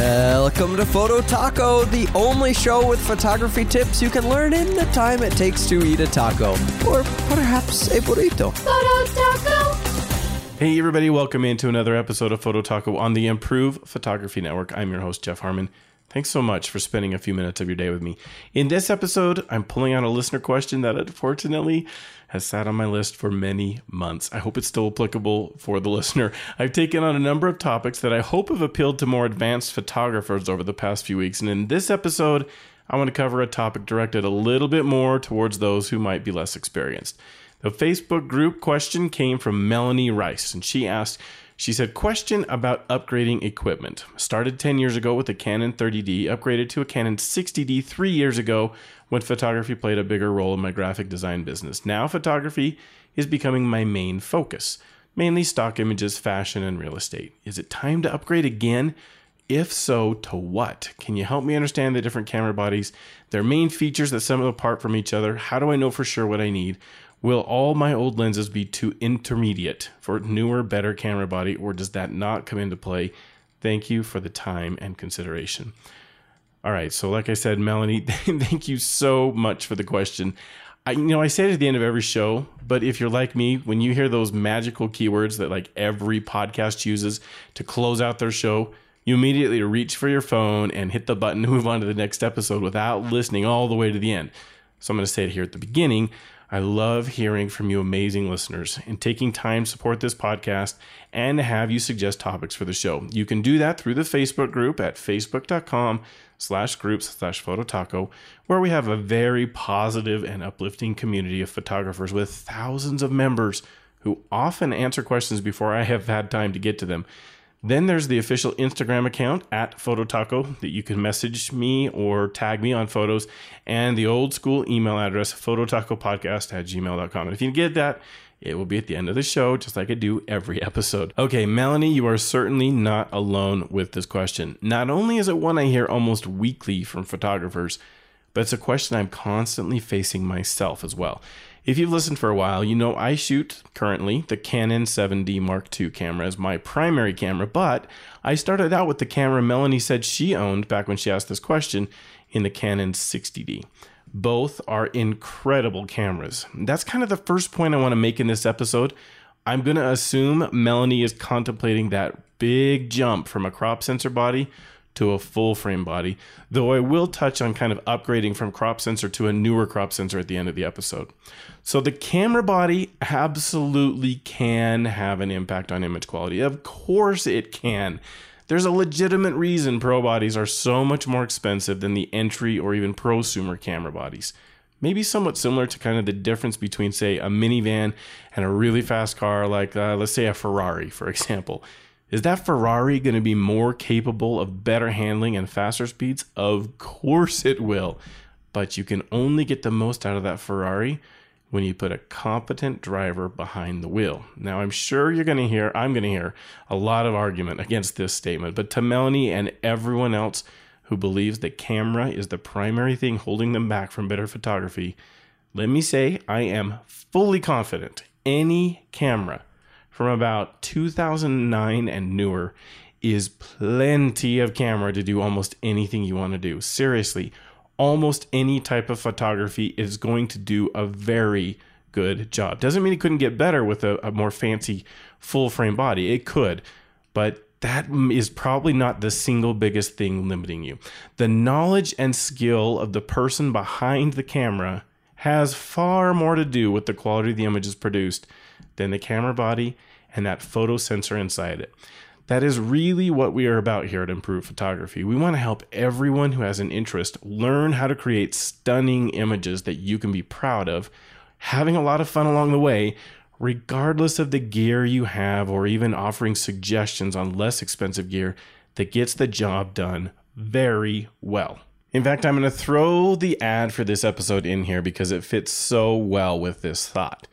Welcome to Photo Taco, the only show with photography tips you can learn in the time it takes to eat a taco, or perhaps a burrito. Photo Taco. Hey, everybody, welcome into another episode of Photo Taco on the Improve Photography Network. I'm your host, Jeff Harmon. Thanks so much for spending a few minutes of your day with me. In this episode, I'm pulling out a listener question that unfortunately has sat on my list for many months. I hope it's still applicable for the listener. I've taken on a number of topics that I hope have appealed to more advanced photographers over the past few weeks. And in this episode, I want to cover a topic directed a little bit more towards those who might be less experienced. The Facebook group question came from Melanie Rice, and she asked, she said, Question about upgrading equipment. Started 10 years ago with a Canon 30D, upgraded to a Canon 60D three years ago when photography played a bigger role in my graphic design business. Now, photography is becoming my main focus, mainly stock images, fashion, and real estate. Is it time to upgrade again? If so, to what? Can you help me understand the different camera bodies, their main features that set them apart from each other? How do I know for sure what I need? Will all my old lenses be too intermediate for newer, better camera body, or does that not come into play? Thank you for the time and consideration. All right, so like I said, Melanie, thank you so much for the question. I, you know, I say it at the end of every show, but if you're like me, when you hear those magical keywords that like every podcast uses to close out their show, you immediately reach for your phone and hit the button to move on to the next episode without listening all the way to the end. So I'm going to say it here at the beginning. I love hearing from you amazing listeners and taking time to support this podcast and to have you suggest topics for the show. You can do that through the Facebook group at facebook.com slash groups slash phototaco, where we have a very positive and uplifting community of photographers with thousands of members who often answer questions before I have had time to get to them. Then there's the official Instagram account at Phototaco that you can message me or tag me on photos, and the old school email address, phototacopodcast at gmail.com. And if you get that, it will be at the end of the show, just like I do every episode. Okay, Melanie, you are certainly not alone with this question. Not only is it one I hear almost weekly from photographers, but it's a question I'm constantly facing myself as well. If you've listened for a while, you know I shoot currently the Canon 7D Mark II camera as my primary camera, but I started out with the camera Melanie said she owned back when she asked this question in the Canon 60D. Both are incredible cameras. That's kind of the first point I want to make in this episode. I'm going to assume Melanie is contemplating that big jump from a crop sensor body to a full frame body, though I will touch on kind of upgrading from crop sensor to a newer crop sensor at the end of the episode. So the camera body absolutely can have an impact on image quality. Of course it can. There's a legitimate reason pro bodies are so much more expensive than the entry or even prosumer camera bodies. Maybe somewhat similar to kind of the difference between, say, a minivan and a really fast car, like uh, let's say a Ferrari, for example. Is that Ferrari going to be more capable of better handling and faster speeds? Of course it will. But you can only get the most out of that Ferrari when you put a competent driver behind the wheel. Now, I'm sure you're going to hear, I'm going to hear a lot of argument against this statement, but to Melanie and everyone else who believes that camera is the primary thing holding them back from better photography, let me say I am fully confident any camera from about 2009 and newer is plenty of camera to do almost anything you want to do. Seriously, almost any type of photography is going to do a very good job. Doesn't mean it couldn't get better with a, a more fancy full frame body. It could, but that is probably not the single biggest thing limiting you. The knowledge and skill of the person behind the camera has far more to do with the quality of the images produced than the camera body and that photo sensor inside it. That is really what we are about here at Improve Photography. We want to help everyone who has an interest learn how to create stunning images that you can be proud of, having a lot of fun along the way, regardless of the gear you have, or even offering suggestions on less expensive gear that gets the job done very well. In fact, I'm going to throw the ad for this episode in here because it fits so well with this thought.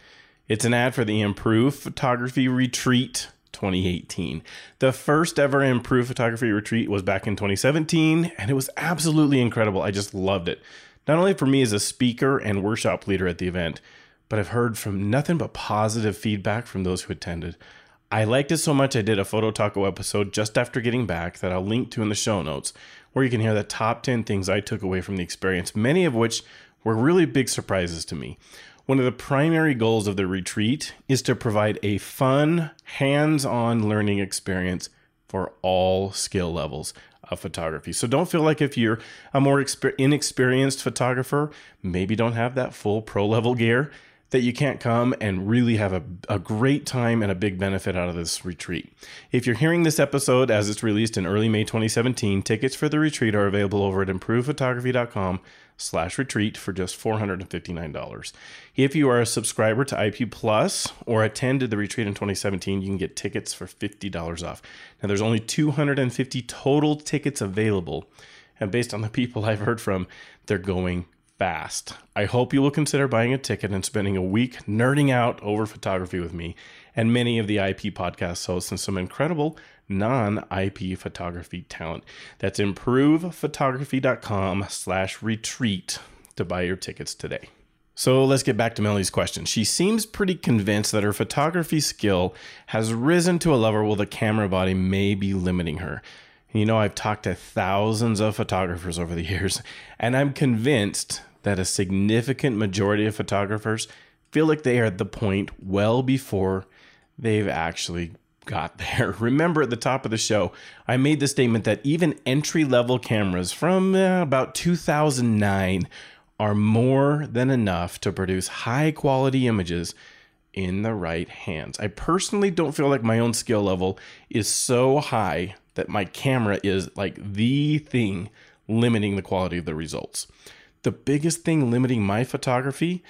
It's an ad for the Improve Photography Retreat 2018. The first ever Improve Photography Retreat was back in 2017, and it was absolutely incredible. I just loved it. Not only for me as a speaker and workshop leader at the event, but I've heard from nothing but positive feedback from those who attended. I liked it so much I did a Photo Taco episode just after getting back that I'll link to in the show notes, where you can hear the top 10 things I took away from the experience, many of which were really big surprises to me. One of the primary goals of the retreat is to provide a fun, hands on learning experience for all skill levels of photography. So don't feel like if you're a more exper- inexperienced photographer, maybe don't have that full pro level gear, that you can't come and really have a, a great time and a big benefit out of this retreat. If you're hearing this episode as it's released in early May 2017, tickets for the retreat are available over at improvephotography.com slash retreat for just $459. If you are a subscriber to IP Plus or attended the retreat in 2017, you can get tickets for $50 off. Now there's only 250 total tickets available. And based on the people I've heard from, they're going fast. I hope you will consider buying a ticket and spending a week nerding out over photography with me and many of the IP podcast hosts and some incredible non IP photography talent. That's improvephotography.com slash retreat to buy your tickets today. So let's get back to Melanie's question. She seems pretty convinced that her photography skill has risen to a level where the camera body may be limiting her. You know, I've talked to thousands of photographers over the years, and I'm convinced that a significant majority of photographers feel like they are at the point well before they've actually got there. Remember at the top of the show, I made the statement that even entry level cameras from uh, about 2009 are more than enough to produce high quality images in the right hands. I personally don't feel like my own skill level is so high that my camera is like the thing limiting the quality of the results. The biggest thing limiting my photography,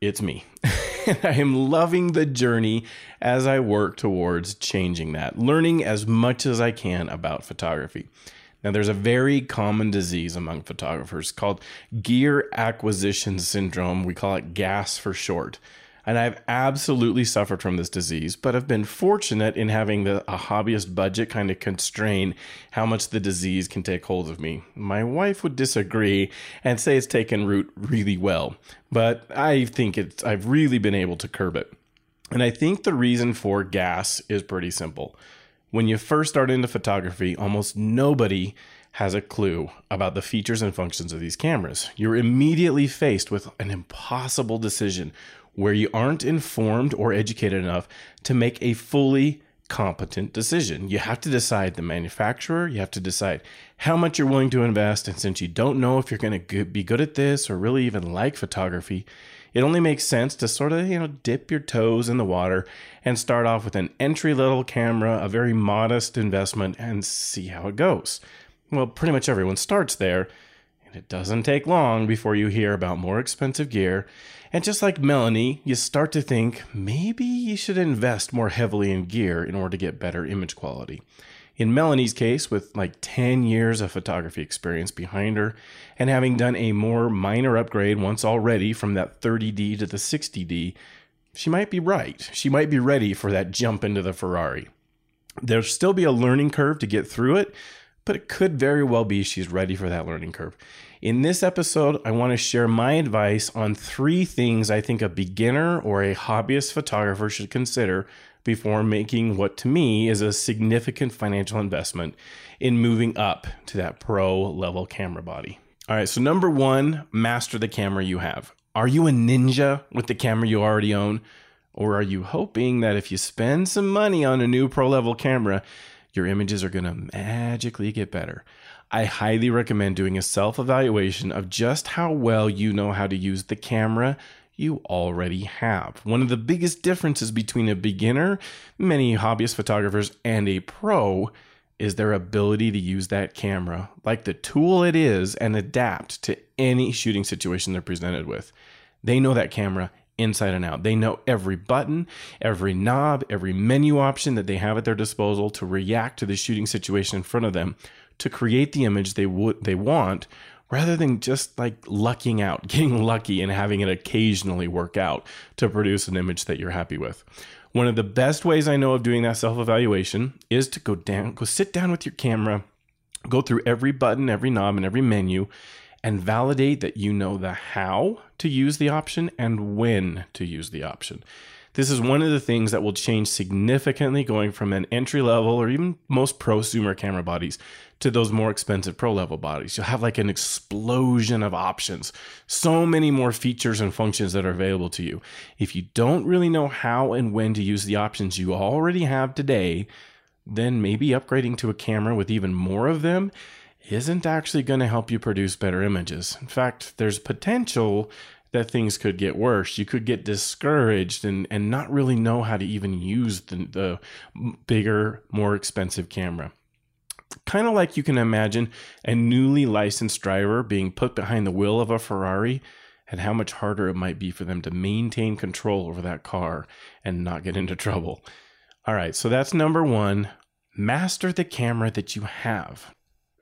it's me. I am loving the journey as I work towards changing that, learning as much as I can about photography. Now, there's a very common disease among photographers called gear acquisition syndrome. We call it GAS for short. And I've absolutely suffered from this disease, but I've been fortunate in having the, a hobbyist budget kind of constrain how much the disease can take hold of me. My wife would disagree and say it's taken root really well, but I think it's, I've really been able to curb it. And I think the reason for gas is pretty simple. When you first start into photography, almost nobody has a clue about the features and functions of these cameras. You're immediately faced with an impossible decision where you aren't informed or educated enough to make a fully competent decision. You have to decide the manufacturer, you have to decide how much you're willing to invest. And since you don't know if you're going to be good at this or really even like photography, it only makes sense to sort of, you know, dip your toes in the water and start off with an entry level camera, a very modest investment, and see how it goes. Well, pretty much everyone starts there, and it doesn't take long before you hear about more expensive gear and just like Melanie, you start to think maybe you should invest more heavily in gear in order to get better image quality. In Melanie's case, with like 10 years of photography experience behind her and having done a more minor upgrade once already from that 30D to the 60D, she might be right. She might be ready for that jump into the Ferrari. There'll still be a learning curve to get through it, but it could very well be she's ready for that learning curve. In this episode, I want to share my advice on three things I think a beginner or a hobbyist photographer should consider before making what to me is a significant financial investment in moving up to that pro level camera body. All right, so number one, master the camera you have. Are you a ninja with the camera you already own? Or are you hoping that if you spend some money on a new pro level camera, your images are going to magically get better? I highly recommend doing a self evaluation of just how well you know how to use the camera you already have. One of the biggest differences between a beginner, many hobbyist photographers, and a pro is their ability to use that camera like the tool it is and adapt to any shooting situation they're presented with. They know that camera inside and out. They know every button, every knob, every menu option that they have at their disposal to react to the shooting situation in front of them to create the image they would they want rather than just like lucking out, getting lucky and having it occasionally work out to produce an image that you're happy with. One of the best ways I know of doing that self-evaluation is to go down, go sit down with your camera, go through every button, every knob and every menu and validate that you know the how to use the option and when to use the option. This is one of the things that will change significantly going from an entry level or even most prosumer camera bodies to those more expensive pro level bodies. You'll have like an explosion of options, so many more features and functions that are available to you. If you don't really know how and when to use the options you already have today, then maybe upgrading to a camera with even more of them isn't actually going to help you produce better images. In fact, there's potential that things could get worse. You could get discouraged and, and not really know how to even use the, the bigger, more expensive camera. Kind of like you can imagine a newly licensed driver being put behind the wheel of a Ferrari and how much harder it might be for them to maintain control over that car and not get into trouble. All right, so that's number one. Master the camera that you have.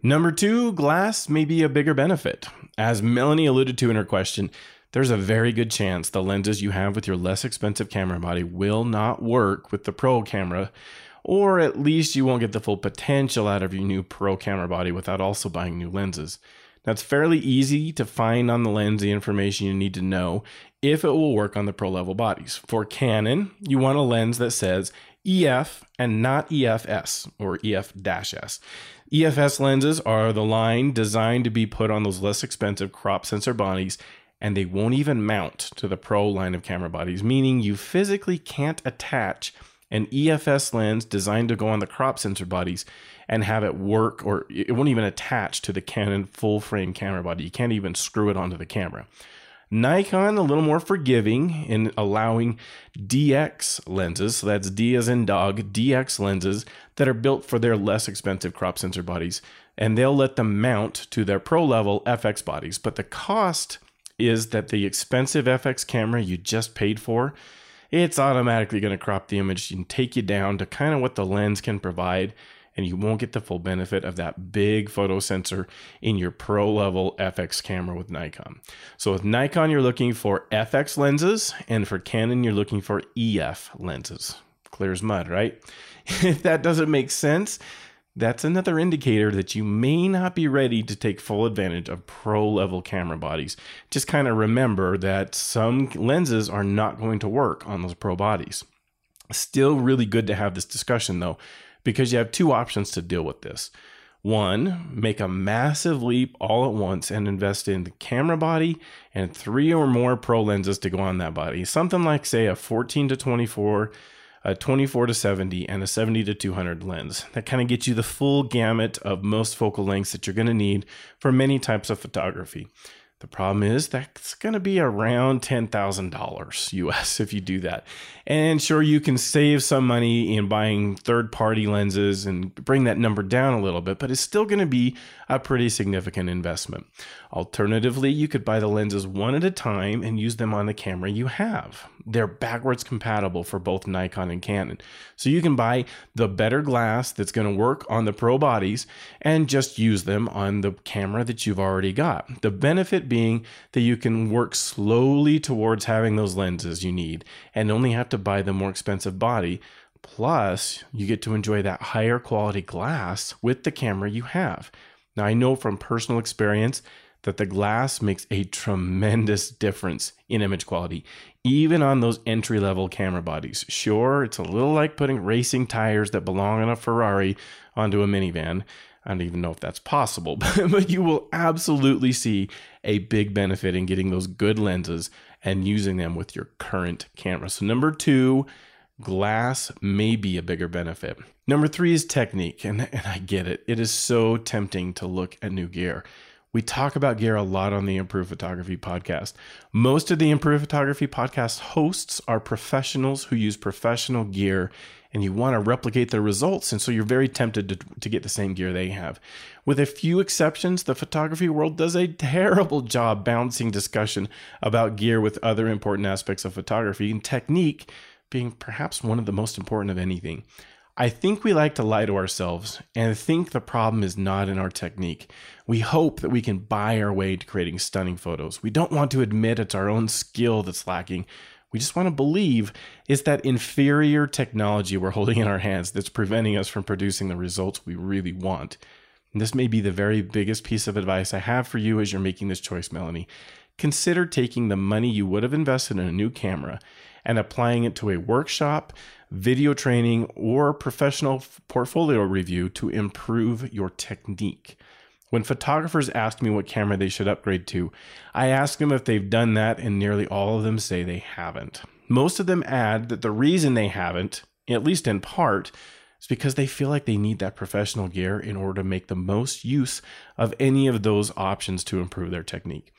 Number two, glass may be a bigger benefit. As Melanie alluded to in her question, there's a very good chance the lenses you have with your less expensive camera body will not work with the Pro camera, or at least you won't get the full potential out of your new Pro camera body without also buying new lenses. Now, it's fairly easy to find on the lens the information you need to know if it will work on the pro level bodies. For Canon, you want a lens that says EF and not EFS or EF-S. EFS lenses are the line designed to be put on those less expensive crop sensor bodies and they won't even mount to the pro line of camera bodies, meaning you physically can't attach an EFS lens designed to go on the crop sensor bodies and have it work or it won't even attach to the Canon full frame camera body. You can't even screw it onto the camera. Nikon, a little more forgiving in allowing DX lenses. So that's D as in dog, DX lenses that are built for their less expensive crop sensor bodies. And they'll let them mount to their pro level FX bodies. But the cost is that the expensive FX camera you just paid for, it's automatically going to crop the image and take you down to kind of what the lens can provide and you won't get the full benefit of that big photo sensor in your pro level FX camera with Nikon. So with Nikon, you're looking for FX lenses, and for Canon, you're looking for EF lenses. Clear as mud, right? if that doesn't make sense, that's another indicator that you may not be ready to take full advantage of pro level camera bodies. Just kind of remember that some lenses are not going to work on those pro bodies. Still, really good to have this discussion though, because you have two options to deal with this. One, make a massive leap all at once and invest in the camera body and three or more pro lenses to go on that body. Something like, say, a 14 to 24, a 24 to 70, and a 70 to 200 lens. That kind of gets you the full gamut of most focal lengths that you're going to need for many types of photography. The problem is that's going to be around $10,000 US if you do that. And sure, you can save some money in buying third party lenses and bring that number down a little bit, but it's still going to be a pretty significant investment. Alternatively, you could buy the lenses one at a time and use them on the camera you have. They're backwards compatible for both Nikon and Canon. So you can buy the better glass that's going to work on the pro bodies and just use them on the camera that you've already got. The benefit being that you can work slowly towards having those lenses you need and only have to buy the more expensive body. Plus, you get to enjoy that higher quality glass with the camera you have. Now, I know from personal experience that the glass makes a tremendous difference in image quality, even on those entry level camera bodies. Sure, it's a little like putting racing tires that belong on a Ferrari onto a minivan. I don't even know if that's possible, but you will absolutely see a big benefit in getting those good lenses and using them with your current camera. So, number two, glass may be a bigger benefit. Number three is technique, and, and I get it. It is so tempting to look at new gear. We talk about gear a lot on the Improve Photography podcast. Most of the Improve Photography podcast hosts are professionals who use professional gear and you want to replicate their results. And so you're very tempted to, to get the same gear they have. With a few exceptions, the photography world does a terrible job balancing discussion about gear with other important aspects of photography and technique being perhaps one of the most important of anything. I think we like to lie to ourselves and think the problem is not in our technique. We hope that we can buy our way to creating stunning photos. We don't want to admit it's our own skill that's lacking. We just want to believe it's that inferior technology we're holding in our hands that's preventing us from producing the results we really want. And this may be the very biggest piece of advice I have for you as you're making this choice, Melanie. Consider taking the money you would have invested in a new camera and applying it to a workshop, video training, or professional portfolio review to improve your technique. When photographers ask me what camera they should upgrade to, I ask them if they've done that, and nearly all of them say they haven't. Most of them add that the reason they haven't, at least in part, is because they feel like they need that professional gear in order to make the most use of any of those options to improve their technique.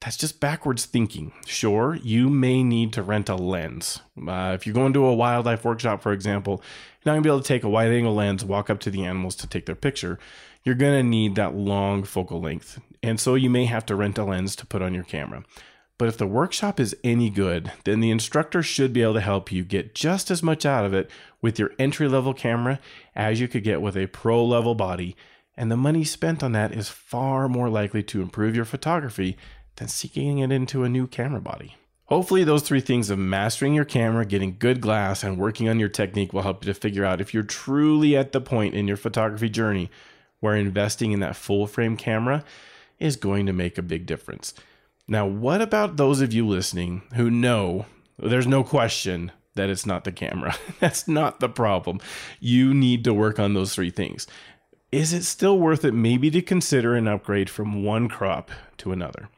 That's just backwards thinking. Sure, you may need to rent a lens. Uh, if you're going to a wildlife workshop, for example, you're not going to be able to take a wide angle lens, walk up to the animals to take their picture. You're going to need that long focal length. And so you may have to rent a lens to put on your camera. But if the workshop is any good, then the instructor should be able to help you get just as much out of it with your entry level camera as you could get with a pro level body. And the money spent on that is far more likely to improve your photography than seeking it into a new camera body. Hopefully, those three things of mastering your camera, getting good glass, and working on your technique will help you to figure out if you're truly at the point in your photography journey where investing in that full frame camera is going to make a big difference. Now, what about those of you listening who know there's no question that it's not the camera? That's not the problem. You need to work on those three things. Is it still worth it maybe to consider an upgrade from one crop to another?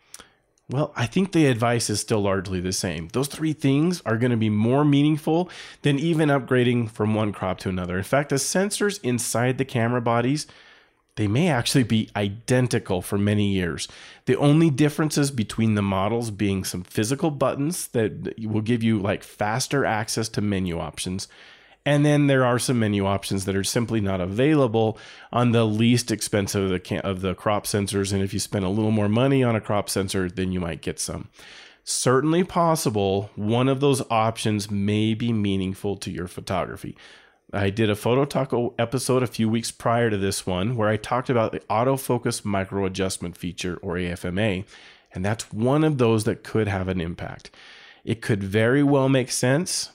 Well, I think the advice is still largely the same. Those three things are going to be more meaningful than even upgrading from one crop to another. In fact, the sensors inside the camera bodies, they may actually be identical for many years. The only differences between the models being some physical buttons that will give you like faster access to menu options and then there are some menu options that are simply not available on the least expensive of the, of the crop sensors. And if you spend a little more money on a crop sensor, then you might get some. Certainly possible, one of those options may be meaningful to your photography. I did a Photo Taco episode a few weeks prior to this one where I talked about the autofocus micro adjustment feature or AFMA, and that's one of those that could have an impact. It could very well make sense,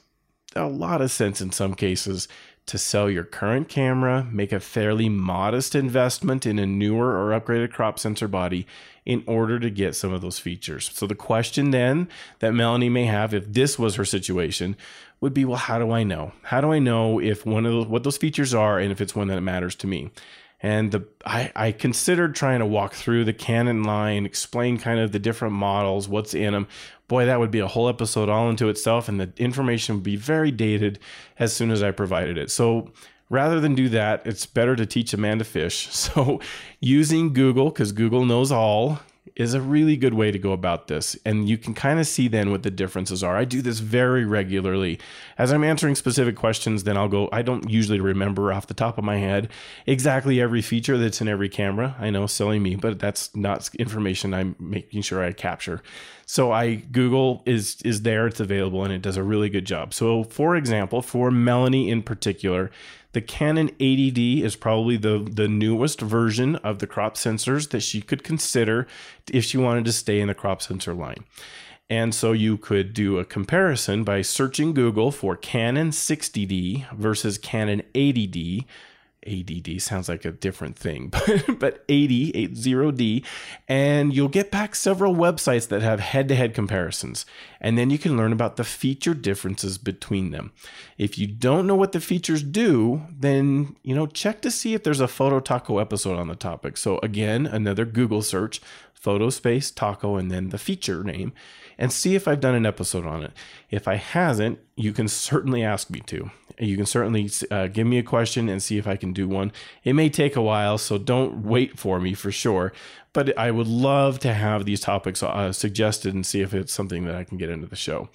a lot of sense in some cases to sell your current camera, make a fairly modest investment in a newer or upgraded crop sensor body in order to get some of those features. So the question then that Melanie may have if this was her situation would be, well, how do I know? How do I know if one of those, what those features are and if it's one that matters to me? And the I, I considered trying to walk through the Canon line, explain kind of the different models, what's in them, boy, that would be a whole episode all into itself, and the information would be very dated as soon as I provided it. So rather than do that, it's better to teach a man to fish. So using Google, because Google knows all, is a really good way to go about this. And you can kind of see then what the differences are. I do this very regularly. As I'm answering specific questions, then I'll go, I don't usually remember off the top of my head exactly every feature that's in every camera. I know, silly me, but that's not information I'm making sure I capture. So I Google is is there, it's available, and it does a really good job. So for example, for Melanie in particular, the Canon 80D is probably the, the newest version of the crop sensors that she could consider if she wanted to stay in the crop sensor line. And so you could do a comparison by searching Google for Canon 60D versus Canon 80D ADD sounds like a different thing, but, but 80, 80D, and you'll get back several websites that have head to head comparisons. And then you can learn about the feature differences between them. If you don't know what the features do, then, you know, check to see if there's a Photo Taco episode on the topic. So again, another Google search, photo space taco, and then the feature name, and see if I've done an episode on it. If I hasn't, you can certainly ask me to you can certainly uh, give me a question and see if I can do one. It may take a while, so don't wait for me for sure. But I would love to have these topics uh, suggested and see if it's something that I can get into the show.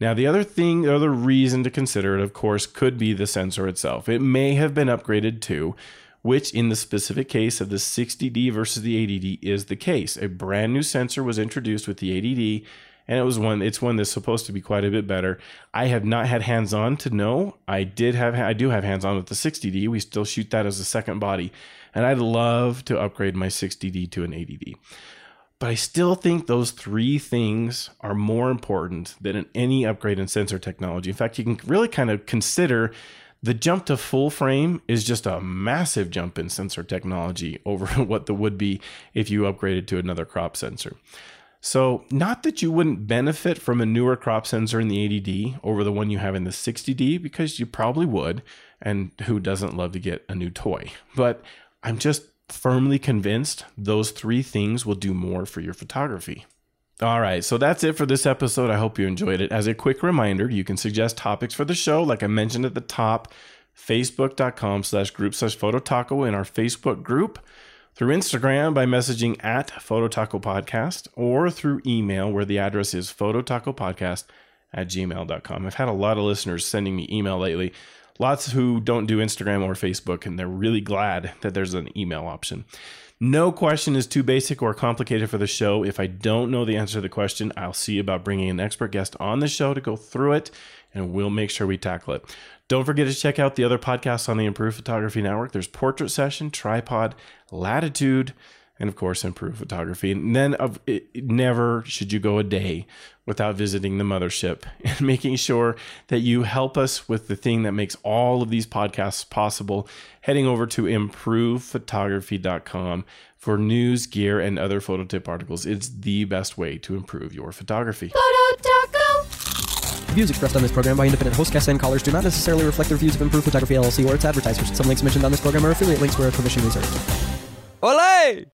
Now, the other thing, the other reason to consider it, of course, could be the sensor itself. It may have been upgraded too, which in the specific case of the 60D versus the 80D is the case. A brand new sensor was introduced with the 80D and it was one it's one that's supposed to be quite a bit better. I have not had hands on to know. I did have i do have hands on with the 60d we still shoot that as a second body. And i'd love to upgrade my 60d to an 80d but i still think those three things are more important than any upgrade in sensor technology. In fact you can really kind of consider the jump to full frame is just a massive jump in sensor technology over what the would be if you upgraded to another crop sensor So, not that you wouldn't benefit from a newer crop sensor in the 80D over the one you have in the 60D, because you probably would, and who doesn't love to get a new toy? But I'm just firmly convinced those three things will do more for your photography. All right, so that's it for this episode. I hope you enjoyed it. As a quick reminder, you can suggest topics for the show, like I mentioned at the top, facebook.com slash group slash phototaco in our Facebook group, through Instagram by messaging at Phototaco Podcast, or through email where the address is phototacopodcast at gmail.com. I've had a lot of listeners sending me email lately, lots who don't do Instagram or Facebook, and they're really glad that there's an email option. No question is too basic or complicated for the show. If I don't know the answer to the question, I'll see about bringing an expert guest on the show to go through it, and we'll make sure we tackle it. Don't forget to check out the other podcasts on the Improved Photography Network. There's Portrait Session, Tripod, Latitude, and of course, improve Photography. And then of it, never should you go a day without visiting the mothership and making sure that you help us with the thing that makes all of these podcasts possible. Heading over to improvephotography.com for news, gear, and other photo tip articles. It's the best way to improve your photography. Photo Taco. Views expressed on this program by independent host guests and callers do not necessarily reflect the views of Improved Photography LLC or its advertisers. Some links mentioned on this program are affiliate links where a commission reserved. Olay!